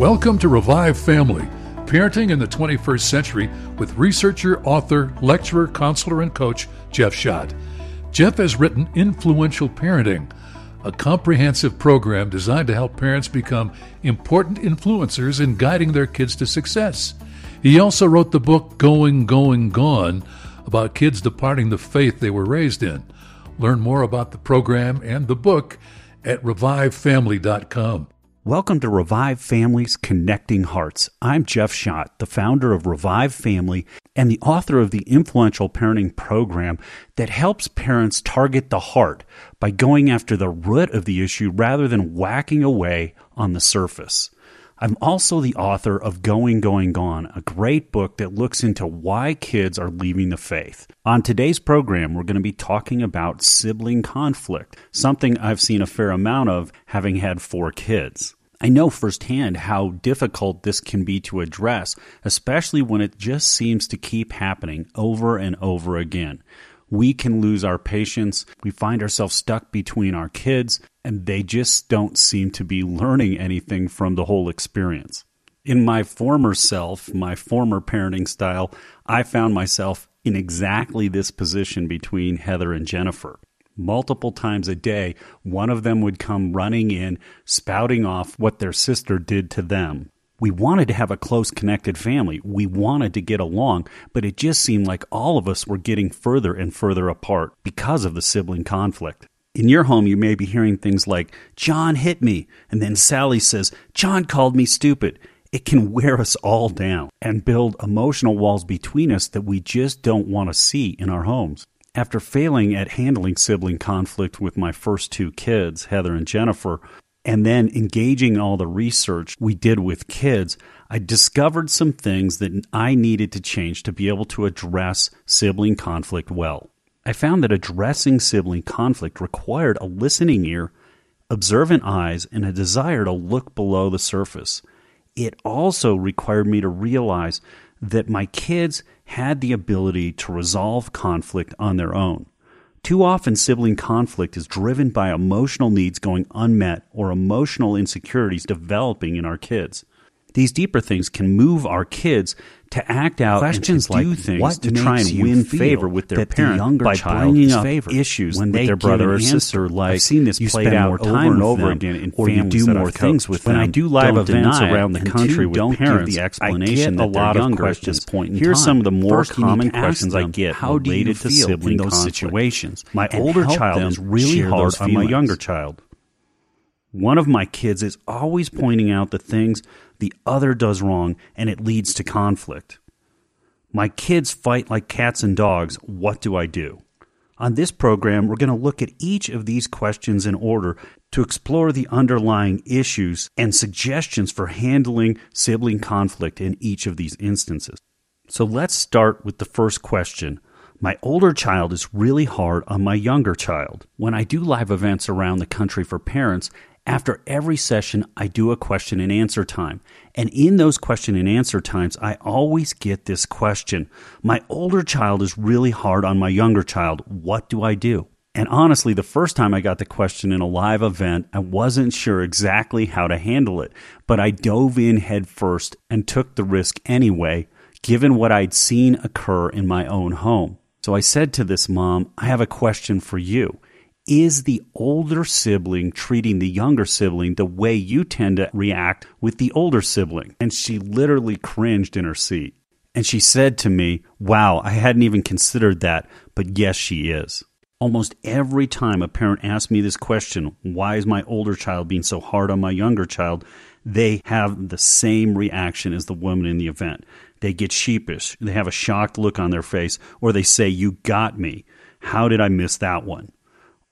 Welcome to Revive Family, parenting in the 21st century with researcher, author, lecturer, counselor, and coach Jeff Schadt. Jeff has written Influential Parenting, a comprehensive program designed to help parents become important influencers in guiding their kids to success. He also wrote the book Going, Going, Gone about kids departing the faith they were raised in. Learn more about the program and the book at revivefamily.com. Welcome to Revive Families Connecting Hearts. I'm Jeff Schadt, the founder of Revive Family and the author of the influential parenting program that helps parents target the heart by going after the root of the issue rather than whacking away on the surface. I'm also the author of Going, Going, Gone, a great book that looks into why kids are leaving the faith. On today's program, we're going to be talking about sibling conflict, something I've seen a fair amount of having had four kids. I know firsthand how difficult this can be to address, especially when it just seems to keep happening over and over again we can lose our patience. We find ourselves stuck between our kids, and they just don't seem to be learning anything from the whole experience. In my former self, my former parenting style, I found myself in exactly this position between Heather and Jennifer. Multiple times a day, one of them would come running in, spouting off what their sister did to them we wanted to have a close connected family. We wanted to get along, but it just seemed like all of us were getting further and further apart because of the sibling conflict. In your home, you may be hearing things like, John hit me, and then Sally says, John called me stupid. It can wear us all down and build emotional walls between us that we just don't want to see in our homes. After failing at handling sibling conflict with my first two kids, Heather and Jennifer, and then engaging all the research we did with kids, I discovered some things that I needed to change to be able to address sibling conflict well. I found that addressing sibling conflict required a listening ear, observant eyes, and a desire to look below the surface. It also required me to realize that my kids had the ability to resolve conflict on their own. Too often, sibling conflict is driven by emotional needs going unmet or emotional insecurities developing in our kids. These deeper things can move our kids to act out questions and to do like things what to try and win favor with their parent the younger by bringing up issues when with they their brother or sister. Like I've seen this played out over time and over again in or you families do more things with When them. I do live events around the country with don't parents, the I explanation get that a lot of questions. point in Here's some of the more First, common questions I get How related to sibling in those conflict? situations? My older child is really hard on my younger child. One of my kids is always pointing out the things the other does wrong, and it leads to conflict. My kids fight like cats and dogs. What do I do? On this program, we're going to look at each of these questions in order to explore the underlying issues and suggestions for handling sibling conflict in each of these instances. So let's start with the first question. My older child is really hard on my younger child. When I do live events around the country for parents, after every session, I do a question and answer time. And in those question and answer times, I always get this question My older child is really hard on my younger child. What do I do? And honestly, the first time I got the question in a live event, I wasn't sure exactly how to handle it, but I dove in head first and took the risk anyway, given what I'd seen occur in my own home. So I said to this mom, I have a question for you is the older sibling treating the younger sibling the way you tend to react with the older sibling? And she literally cringed in her seat. And she said to me, Wow, I hadn't even considered that, but yes, she is. Almost every time a parent asks me this question, why is my older child being so hard on my younger child? They have the same reaction as the woman in the event. They get sheepish, they have a shocked look on their face, or they say, You got me. How did I miss that one?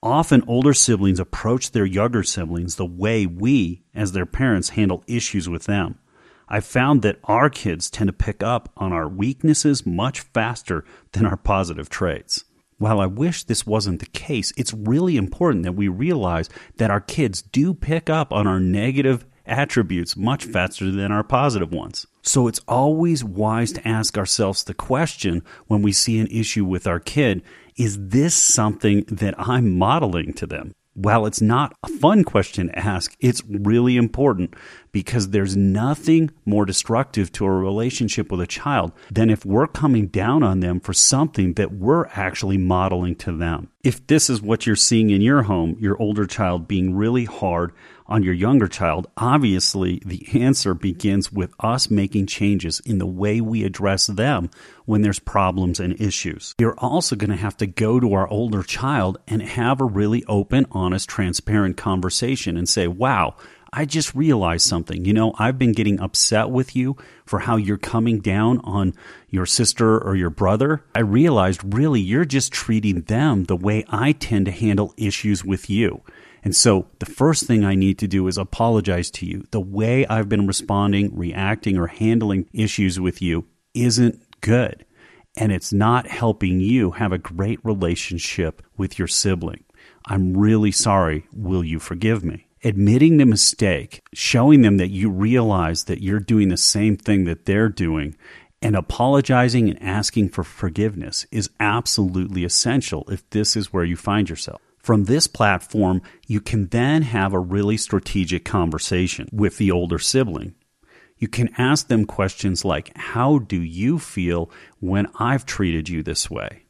Often older siblings approach their younger siblings the way we, as their parents, handle issues with them. I found that our kids tend to pick up on our weaknesses much faster than our positive traits. While I wish this wasn't the case, it's really important that we realize that our kids do pick up on our negative attributes much faster than our positive ones. So it's always wise to ask ourselves the question when we see an issue with our kid is this something that I'm modeling to them? While it's not a fun question to ask, it's really important because there's nothing more destructive to a relationship with a child than if we're coming down on them for something that we're actually modeling to them. If this is what you're seeing in your home, your older child being really hard on your younger child, obviously the answer begins with us making changes in the way we address them when there's problems and issues. You're also going to have to go to our older child and have a really open, honest, transparent conversation and say, wow, I just realized something. You know, I've been getting upset with you for how you're coming down on your sister or your brother. I realized really you're just treating them the way I tend to handle issues with you. And so the first thing I need to do is apologize to you. The way I've been responding, reacting, or handling issues with you isn't good. And it's not helping you have a great relationship with your sibling. I'm really sorry. Will you forgive me? Admitting the mistake, showing them that you realize that you're doing the same thing that they're doing, and apologizing and asking for forgiveness is absolutely essential if this is where you find yourself. From this platform, you can then have a really strategic conversation with the older sibling. You can ask them questions like, How do you feel when I've treated you this way?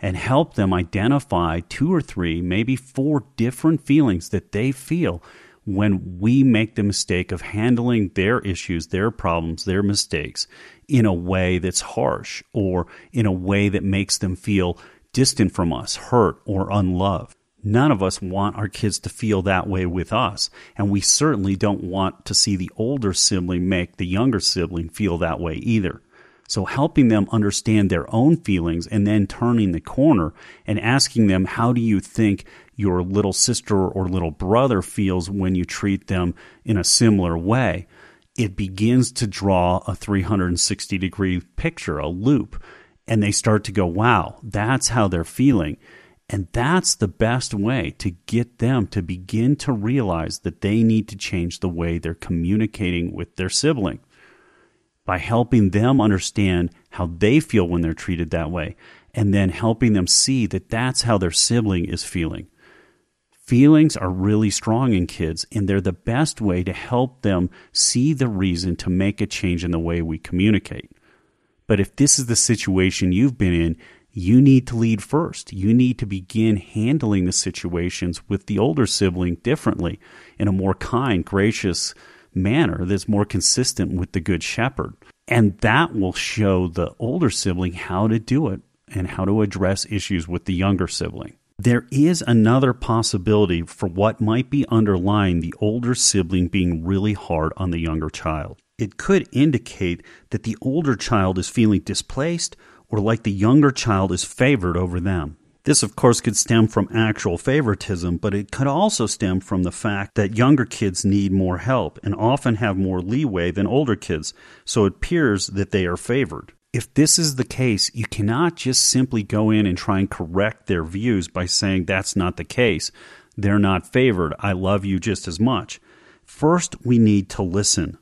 And help them identify two or three, maybe four different feelings that they feel when we make the mistake of handling their issues, their problems, their mistakes in a way that's harsh or in a way that makes them feel distant from us, hurt, or unloved. None of us want our kids to feel that way with us. And we certainly don't want to see the older sibling make the younger sibling feel that way either. So helping them understand their own feelings and then turning the corner and asking them, how do you think your little sister or little brother feels when you treat them in a similar way? It begins to draw a 360 degree picture, a loop. And they start to go, wow, that's how they're feeling. And that's the best way to get them to begin to realize that they need to change the way they're communicating with their sibling by helping them understand how they feel when they're treated that way and then helping them see that that's how their sibling is feeling. Feelings are really strong in kids, and they're the best way to help them see the reason to make a change in the way we communicate. But if this is the situation you've been in, you need to lead first. You need to begin handling the situations with the older sibling differently in a more kind, gracious manner that's more consistent with the Good Shepherd. And that will show the older sibling how to do it and how to address issues with the younger sibling. There is another possibility for what might be underlying the older sibling being really hard on the younger child. It could indicate that the older child is feeling displaced or like the younger child is favored over them. This, of course, could stem from actual favoritism, but it could also stem from the fact that younger kids need more help and often have more leeway than older kids, so it appears that they are favored. If this is the case, you cannot just simply go in and try and correct their views by saying that's not the case. They're not favored. I love you just as much. First, we need to listen.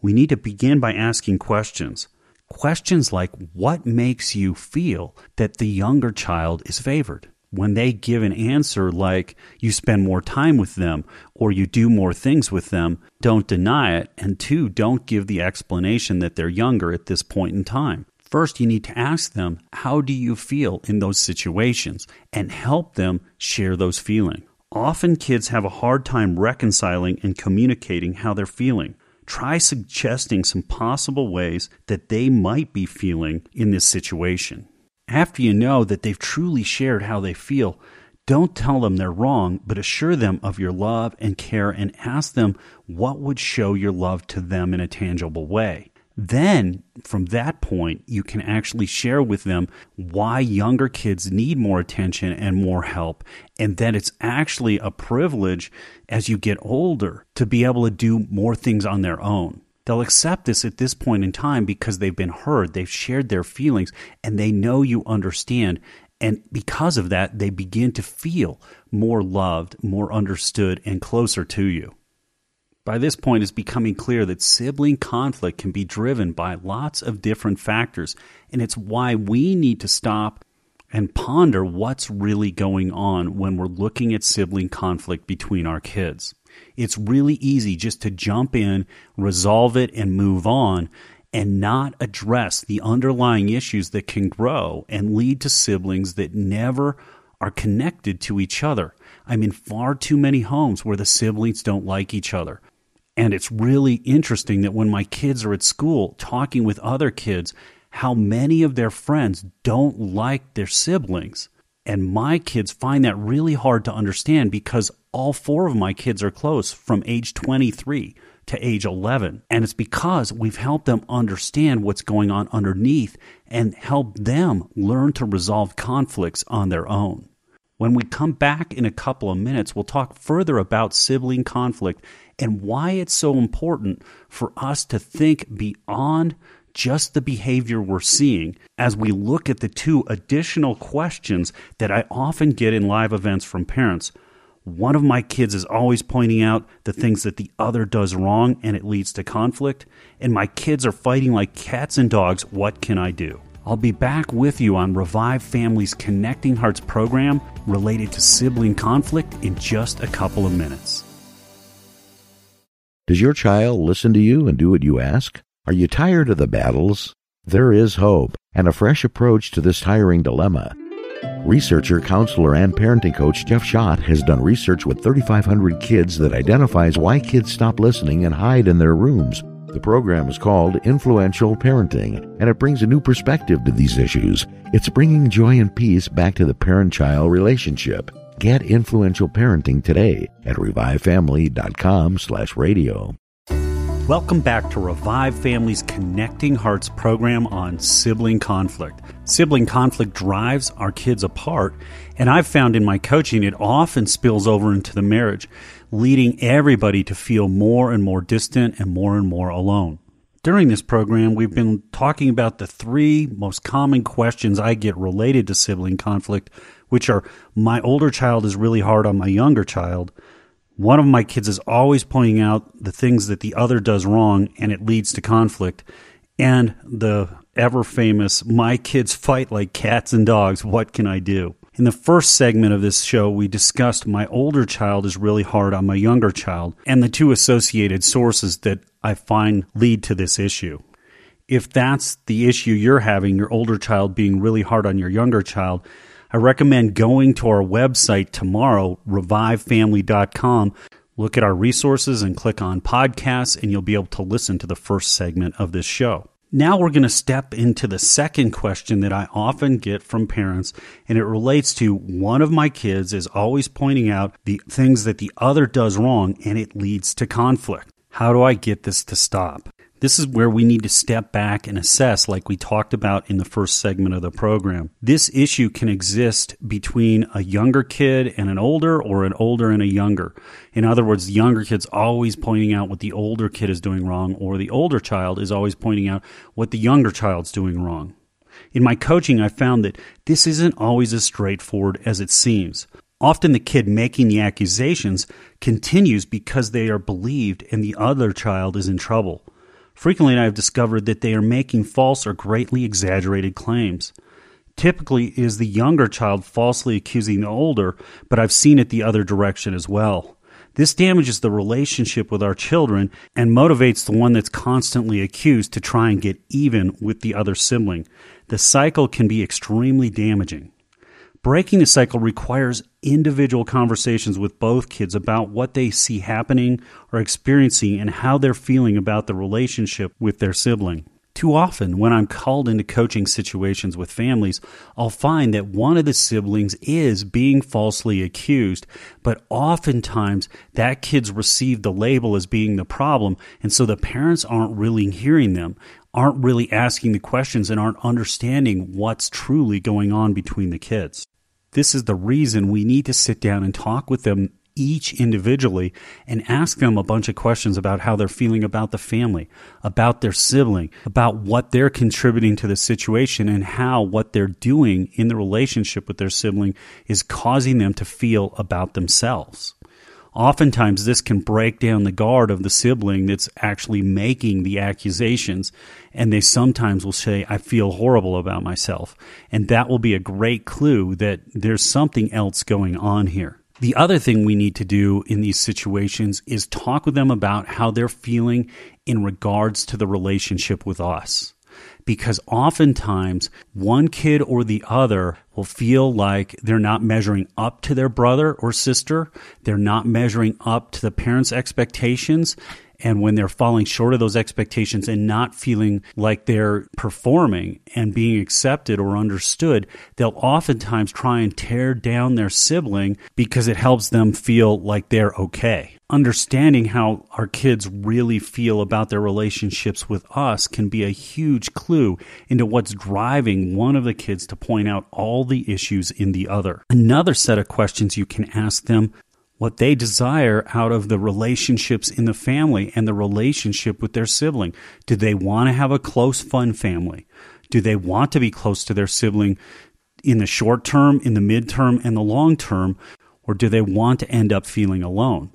We need to begin by asking questions. Questions like, what makes you feel that the younger child is favored? When they give an answer like, you spend more time with them or you do more things with them, don't deny it. And two, don't give the explanation that they're younger at this point in time. First, you need to ask them, how do you feel in those situations? And help them share those feelings. Often kids have a hard time reconciling and communicating how they're feeling try suggesting some possible ways that they might be feeling in this situation. After you know that they've truly shared how they feel, don't tell them they're wrong, but assure them of your love and care and ask them what would show your love to them in a tangible way. Then, from that point, you can actually share with them why younger kids need more attention and more help, and that it's actually a privilege as you get older to be able to do more things on their own. They'll accept this at this point in time because they've been heard, they've shared their feelings, and they know you understand. And because of that, they begin to feel more loved, more understood, and closer to you. By this point, it's becoming clear that sibling conflict can be driven by lots of different factors, and it's why we need to stop and ponder what's really going on when we're looking at sibling conflict between our kids. It's really easy just to jump in, resolve it, and move on and not address the underlying issues that can grow and lead to siblings that never are connected to each other. I'm in far too many homes where the siblings don't like each other. And it's really interesting that when my kids are at school talking with other kids, how many of their friends don't like their siblings. And my kids find that really hard to understand because all four of my kids are close from age 23 to age 11. And it's because we've helped them understand what's going on underneath and help them learn to resolve conflicts on their own. When we come back in a couple of minutes, we'll talk further about sibling conflict and why it's so important for us to think beyond just the behavior we're seeing as we look at the two additional questions that I often get in live events from parents. One of my kids is always pointing out the things that the other does wrong and it leads to conflict. And my kids are fighting like cats and dogs. What can I do? I'll be back with you on Revive Families Connecting Hearts program related to sibling conflict in just a couple of minutes. Does your child listen to you and do what you ask? Are you tired of the battles? There is hope and a fresh approach to this tiring dilemma. Researcher, counselor, and parenting coach Jeff Schadt has done research with 3,500 kids that identifies why kids stop listening and hide in their rooms. The program is called Influential Parenting, and it brings a new perspective to these issues. It's bringing joy and peace back to the parent child relationship. Get influential parenting today at revivefamily.com slash radio. Welcome back to Revive Families Connecting Hearts program on sibling conflict. Sibling conflict drives our kids apart, and I've found in my coaching it often spills over into the marriage, leading everybody to feel more and more distant and more and more alone. During this program, we've been talking about the three most common questions I get related to sibling conflict, which are my older child is really hard on my younger child one of my kids is always pointing out the things that the other does wrong and it leads to conflict. And the ever famous, my kids fight like cats and dogs. What can I do? In the first segment of this show, we discussed my older child is really hard on my younger child and the two associated sources that I find lead to this issue. If that's the issue you're having, your older child being really hard on your younger child, I recommend going to our website tomorrow, revivefamily.com. Look at our resources and click on podcasts, and you'll be able to listen to the first segment of this show. Now we're going to step into the second question that I often get from parents, and it relates to one of my kids is always pointing out the things that the other does wrong, and it leads to conflict. How do I get this to stop? This is where we need to step back and assess, like we talked about in the first segment of the program. This issue can exist between a younger kid and an older, or an older and a younger. In other words, the younger kid's always pointing out what the older kid is doing wrong, or the older child is always pointing out what the younger child's doing wrong. In my coaching, I found that this isn't always as straightforward as it seems. Often the kid making the accusations continues because they are believed and the other child is in trouble. Frequently, I have discovered that they are making false or greatly exaggerated claims. Typically, is the younger child falsely accusing the older, but I've seen it the other direction as well. This damages the relationship with our children and motivates the one that's constantly accused to try and get even with the other sibling. The cycle can be extremely damaging. Breaking the cycle requires individual conversations with both kids about what they see happening or experiencing and how they're feeling about the relationship with their sibling. Too often, when I'm called into coaching situations with families, I'll find that one of the siblings is being falsely accused, but oftentimes that kid's received the label as being the problem, and so the parents aren't really hearing them, aren't really asking the questions, and aren't understanding what's truly going on between the kids. This is the reason we need to sit down and talk with them each individually and ask them a bunch of questions about how they're feeling about the family, about their sibling, about what they're contributing to the situation, and how what they're doing in the relationship with their sibling is causing them to feel about themselves. Oftentimes, this can break down the guard of the sibling that's actually making the accusations. And they sometimes will say, I feel horrible about myself. And that will be a great clue that there's something else going on here. The other thing we need to do in these situations is talk with them about how they're feeling in regards to the relationship with us because oftentimes one kid or the other will feel like they're not measuring up to their brother or sister. They're not measuring up to the parents' expectations. And when they're falling short of those expectations and not feeling like they're performing and being accepted or understood, they'll oftentimes try and tear down their sibling because it helps them feel like they're okay. Understanding how our kids really feel about their relationships with us can be a huge clue into what's driving one of the kids to point out all the issues in the other. Another set of questions you can ask them what they desire out of the relationships in the family and the relationship with their sibling. Do they want to have a close, fun family? Do they want to be close to their sibling in the short term, in the midterm, and the long term? Or do they want to end up feeling alone?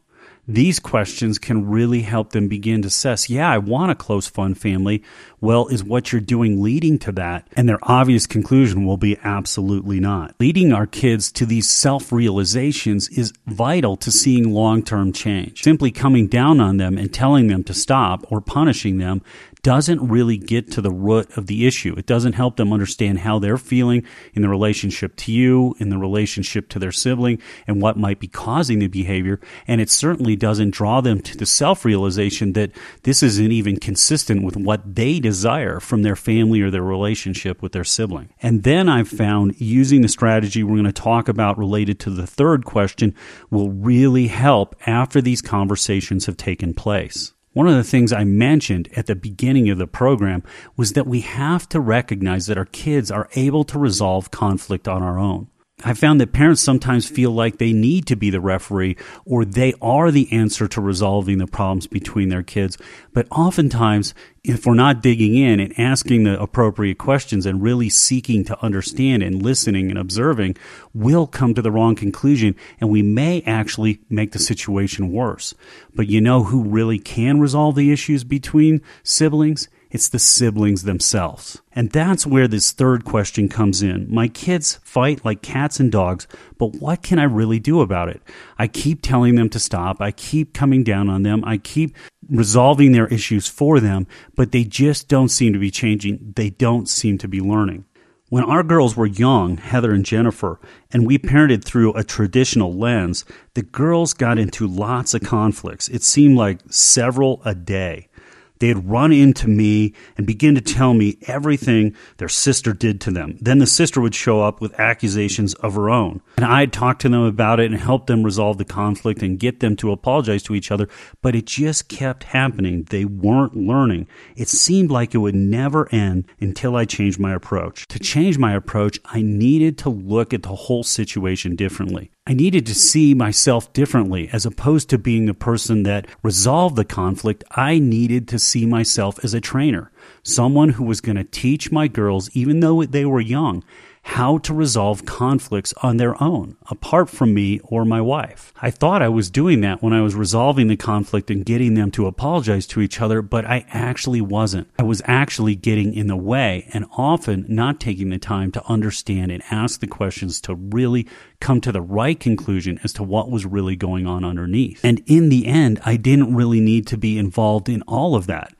These questions can really help them begin to assess, yeah, I want a close, fun family. Well, is what you're doing leading to that? And their obvious conclusion will be absolutely not. Leading our kids to these self realizations is vital to seeing long term change. Simply coming down on them and telling them to stop or punishing them doesn't really get to the root of the issue. It doesn't help them understand how they're feeling in the relationship to you, in the relationship to their sibling, and what might be causing the behavior. And it certainly doesn't draw them to the self realization that this isn't even consistent with what they desire from their family or their relationship with their sibling. And then I've found using the strategy we're going to talk about related to the third question will really help after these conversations have taken place. One of the things I mentioned at the beginning of the program was that we have to recognize that our kids are able to resolve conflict on our own. I found that parents sometimes feel like they need to be the referee or they are the answer to resolving the problems between their kids. But oftentimes, if we're not digging in and asking the appropriate questions and really seeking to understand and listening and observing, we'll come to the wrong conclusion and we may actually make the situation worse. But you know who really can resolve the issues between siblings? It's the siblings themselves. And that's where this third question comes in. My kids fight like cats and dogs, but what can I really do about it? I keep telling them to stop. I keep coming down on them. I keep resolving their issues for them, but they just don't seem to be changing. They don't seem to be learning. When our girls were young, Heather and Jennifer, and we parented through a traditional lens, the girls got into lots of conflicts. It seemed like several a day they'd run into me and begin to tell me everything their sister did to them. Then the sister would show up with accusations of her own. And I'd talk to them about it and help them resolve the conflict and get them to apologize to each other. But it just kept happening. They weren't learning. It seemed like it would never end until I changed my approach. To change my approach, I needed to look at the whole situation differently. I needed to hmm. see myself differently as opposed to being the person that resolved the conflict. I needed to see myself as a trainer, someone who was going to teach my girls, even though they were young, how to resolve conflicts on their own, apart from me or my wife. I thought I was doing that when I was resolving the conflict and getting them to apologize to each other, but I actually wasn't. I was actually getting in the way and often not taking the time to understand and ask the questions to really come to the right conclusion as to what was really going on underneath. And in the end, I didn't really need to be involved in all of that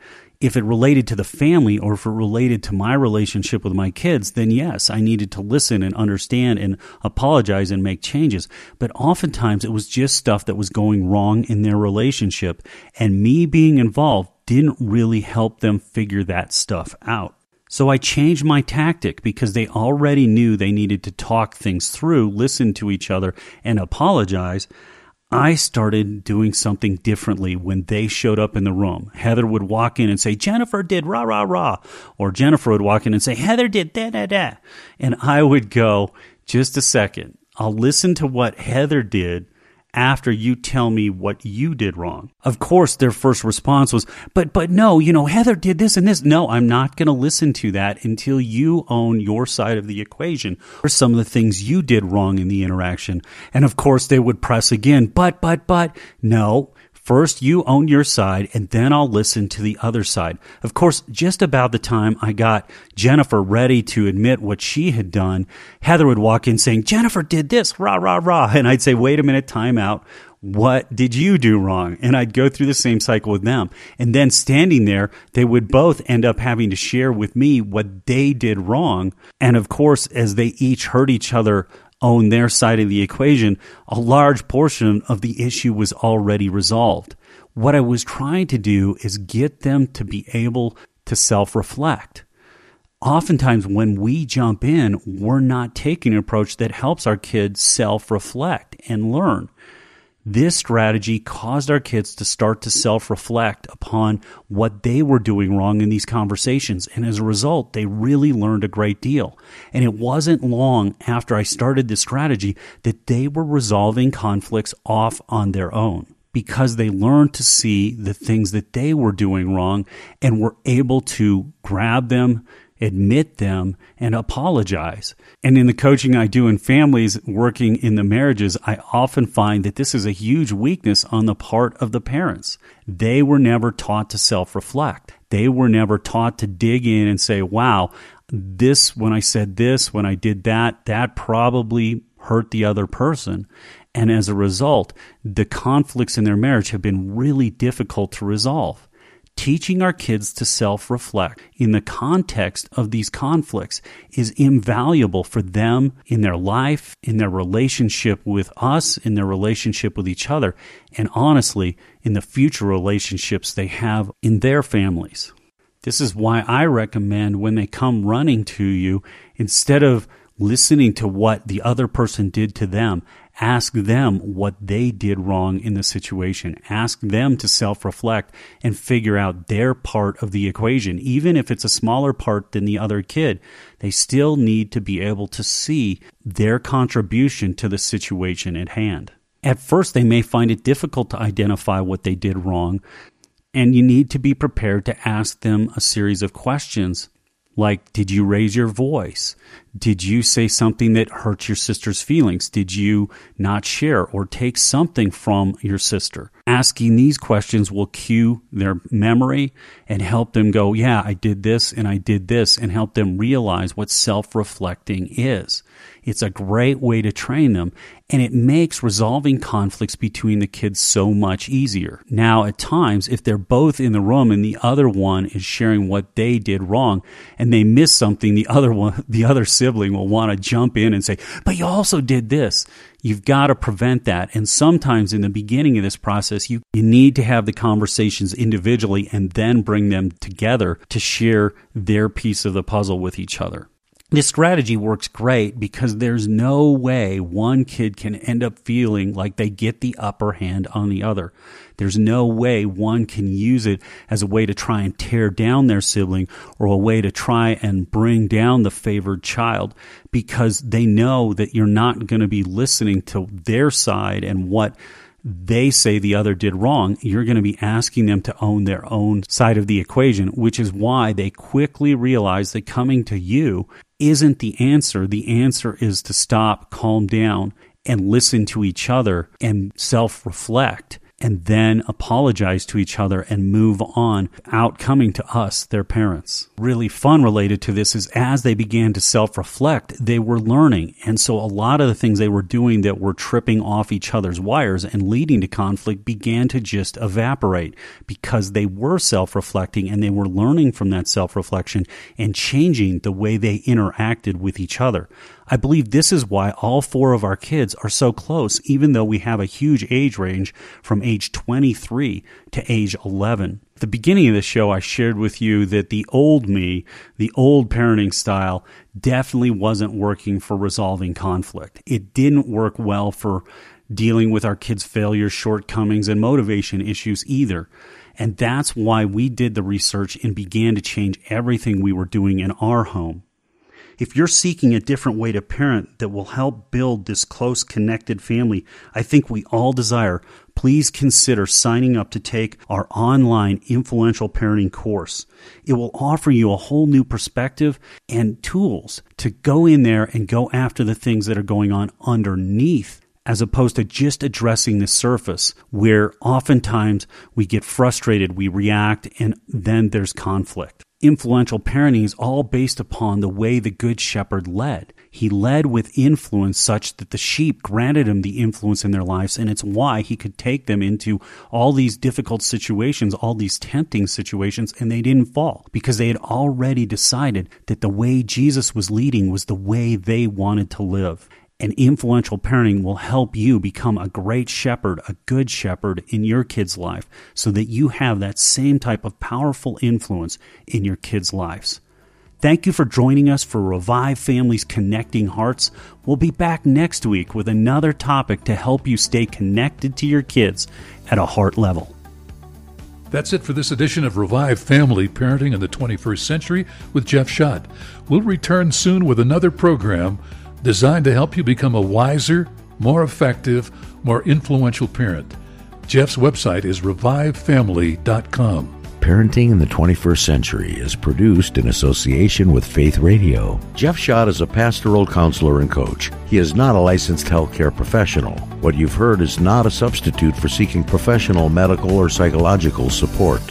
if it related to the family or if it related to my relationship with my kids, then yes, I needed to listen and understand and apologize and make changes. But oftentimes it was just stuff that was going wrong in their relationship. And me being involved didn't really help them figure that stuff out. So I changed my tactic because they already knew they needed to talk things through, listen to each other, and apologize. I started doing something differently when they showed up in the room. Heather would walk in and say, Jennifer did rah, rah, rah. Or Jennifer would walk in and say, Heather did da, da, da. And I would go, just a second. I'll listen to what Heather did after you tell me what you did wrong. Of course, their first response was, but, but no, you know, Heather did this and this. No, I'm not going to listen to that until you own your side of the equation or some of the things you did wrong in the interaction. And of course, they would press again, but, but, but, no, First, you own your side, and then I'll listen to the other side. Of course, just about the time I got Jennifer ready to admit what she had done, Heather would walk in saying, Jennifer did this, rah, rah, rah. And I'd say, wait a minute, time out. What did you do wrong? And I'd go through the same cycle with them. And then standing there, they would both end up having to share with me what they did wrong. And of course, as they each hurt each other own their side of the equation, a large portion of the issue was already resolved. What I was trying to do is get them to be able to self reflect. Oftentimes, when we jump in, we're not taking an approach that helps our kids self reflect and learn. This strategy caused our kids to start to self reflect upon what they were doing wrong in these conversations. And as a result, they really learned a great deal. And it wasn't long after I started this strategy that they were resolving conflicts off on their own because they learned to see the things that they were doing wrong and were able to grab them, admit them and apologize. And in the coaching I do in families working in the marriages, I often find that this is a huge weakness on the part of the parents. They were never taught to self reflect. They were never taught to dig in and say, wow, this, when I said this, when I did that, that probably hurt the other person. And as a result, the conflicts in their marriage have been really difficult to resolve teaching our kids to self reflect in the context of these conflicts is invaluable for them in their life, in their relationship with us, in their relationship with each other, and honestly, in the future relationships they have in their families. This is why I recommend when they come running to you, instead of listening to what the other person did to them, Ask them what they did wrong in the situation. Ask them to self reflect and figure out their part of the equation. Even if it's a smaller part than the other kid, they still need to be able to see their contribution to the situation at hand. At first, they may find it difficult to identify what they did wrong, and you need to be prepared to ask them a series of questions like, did you raise your voice? Did you say something that hurt your sister's feelings? Did you not share or take something from your sister? Asking these questions will cue their memory and help them go, yeah, I did this and I did this and help them realize what self reflecting is. It's a great way to train them and it makes resolving conflicts between the kids so much easier. Now, at times, if they're both in the room and the other one is sharing what they did wrong and they miss something, the other one, the other sibling will want to jump in and say, but you also did this. You've got to prevent that. And sometimes in the beginning of this process, you, you need to have the conversations individually and then bring them together to share their piece of the puzzle with each other. This strategy works great because there's no way one kid can end up feeling like they get the upper hand on the other. There's no way one can use it as a way to try and tear down their sibling or a way to try and bring down the favored child because they know that you're not going to be listening to their side and what they say the other did wrong, you're going to be asking them to own their own side of the equation, which is why they quickly realize that coming to you isn't the answer. The answer is to stop, calm down, and listen to each other and self reflect and then apologize to each other and move on out coming to us, their parents. Really fun related to this is as they began to self reflect, they were learning. And so a lot of the things they were doing that were tripping off each other's wires and leading to conflict began to just evaporate because they were self reflecting and they were learning from that self reflection and changing the way they interacted with each other. I believe this is why all four of our kids are so close, even though we have a huge age range from age 23 to age 11. At the beginning of the show, I shared with you that the old me, the old parenting style, definitely wasn't working for resolving conflict. It didn't work well for dealing with our kids' failures, shortcomings, and motivation issues either. And that's why we did the research and began to change everything we were doing in our home. If you're seeking a different way to parent that will help build this close connected family, I think we all desire, please consider signing up to take our online influential parenting course. It will offer you a whole new perspective and tools to go in there and go after the things that are going on underneath as opposed to just addressing the surface, where oftentimes we get frustrated, we react, and then there's conflict. Influential parenting all based upon the way the Good Shepherd led. He led with influence such that the sheep granted him the influence in their lives, and it's why he could take them into all these difficult situations, all these tempting situations, and they didn't fall because they had already decided that the way Jesus was leading was the way they wanted to live and influential parenting will help you become a great shepherd, a good shepherd in your kid's life so that you have that same type of powerful influence in your kids' lives. Thank you for joining us for Revive Families Connecting Hearts. We'll be back next week with another topic to help you stay connected to your kids at a heart level. That's it for this edition of Revive Family Parenting in the 21st Century with Jeff Schadt. We'll return soon with another program designed to help you become a wiser, more effective, more influential parent. Jeff's website is revivefamily.com. Parenting in the 21st Century is produced in association with Faith Radio. Jeff Schadt is a pastoral counselor and coach. He is not a licensed healthcare professional. What you've heard is not a substitute for seeking professional medical or psychological support.